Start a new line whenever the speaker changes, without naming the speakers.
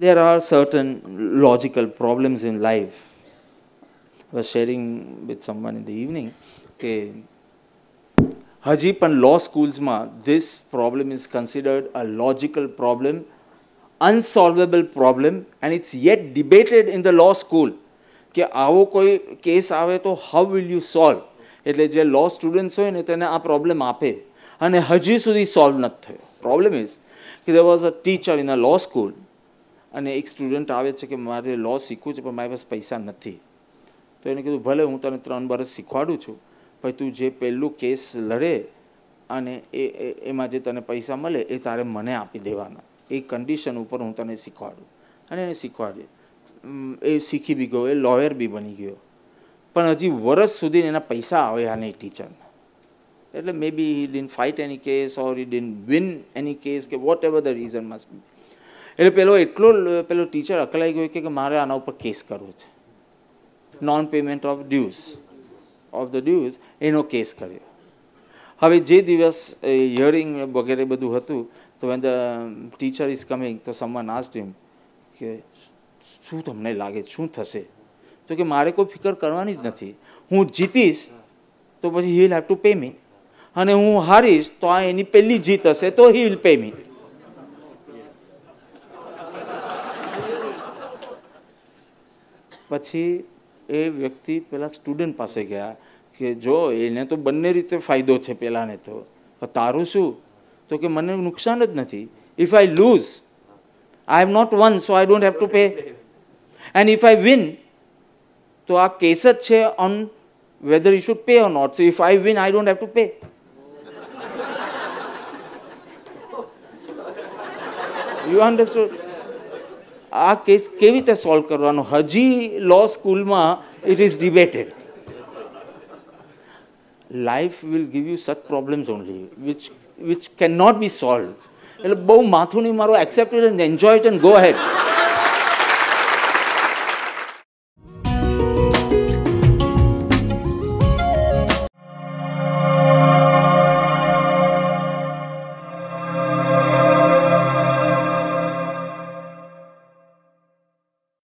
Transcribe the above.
there are certain logical problems in life. I was sharing with someone in the evening કે હજી પણ law સ્કૂલ્સમાં this problem is considered a logical problem unsolvable problem and it's yet debated in the law school કે આવો કોઈ case આવે તો how will you solve એટલે જે લો સ્ટુડન્ટ્સ હોય ને તેને આ પ્રોબ્લેમ આપે અને હજી સુધી સોલ્વ નથી થયો પ્રોબ્લેમ ઇઝ કે there was a teacher in a law school અને એક સ્ટુડન્ટ આવે છે કે મારે લો શીખવું છે, પણ મારી પાસે પૈસા નથી. તો એને કીધું, ભલે હું તને ત્રણ વર્ષ શીખવાડું છું પણ તું જે પહેલું કેસ લડે અને એ એમાં જે તને પૈસા મળે, એ તારે મને આપી દેવાના. એ કન્ડિશન ઉપર હું તને શીખવાડું. અને એને શીખવાડ્યું. એ શીખી બી ગયો, એ લોયર બી બની ગયો. પણ હજી વર્ષ સુધી એના પૈસા આવ્યા નહીં ટીચરને એટલે maybe he didn't fight any case or he didn't win any case કે whatever the reason must be એટલે પેલો એટલો પેલો ટીચર અકલાઈ ગયો કે મારે આના ઉપર કેસ કરવો છે. Non payment of dues of the dues એનો કેસ કર્યો. હવે જે દિવસ હિયરિંગ વગેરે બધું હતું, તો when the teacher is coming તો સમવન આસ્ટ હિમ કે, શું તમને લાગે, શું થશે? તો કે, મારે કોઈ ફિકર કરવાની જ નથી. હું જીતીશ, તો પછી he will have to pay me અને હું હારીશ, તો આ એની પહેલી જીત હશે, તો હી વિલ પે મી પછી એ વ્યક્તિ પેલા સ્ટુડન્ટ પાસે ગયા કે જો એને તો બંને રીતે ફાયદો છે પેલાને તો. તારું શું? તો કે મને નુકસાન જ નથી. If I lose I have not won so I don't have to pay and if I win તો આ કેસ જ છે on whether you should pay or not so if I win I don't have to pay you understood આ case કેવી રીતે solve કરવાનો? હજી law સ્કૂલમાં it is debated life will give you such problems only which which can not be solve એટલે બહુ માથું નહીં મારું accept and enjoy and go ahead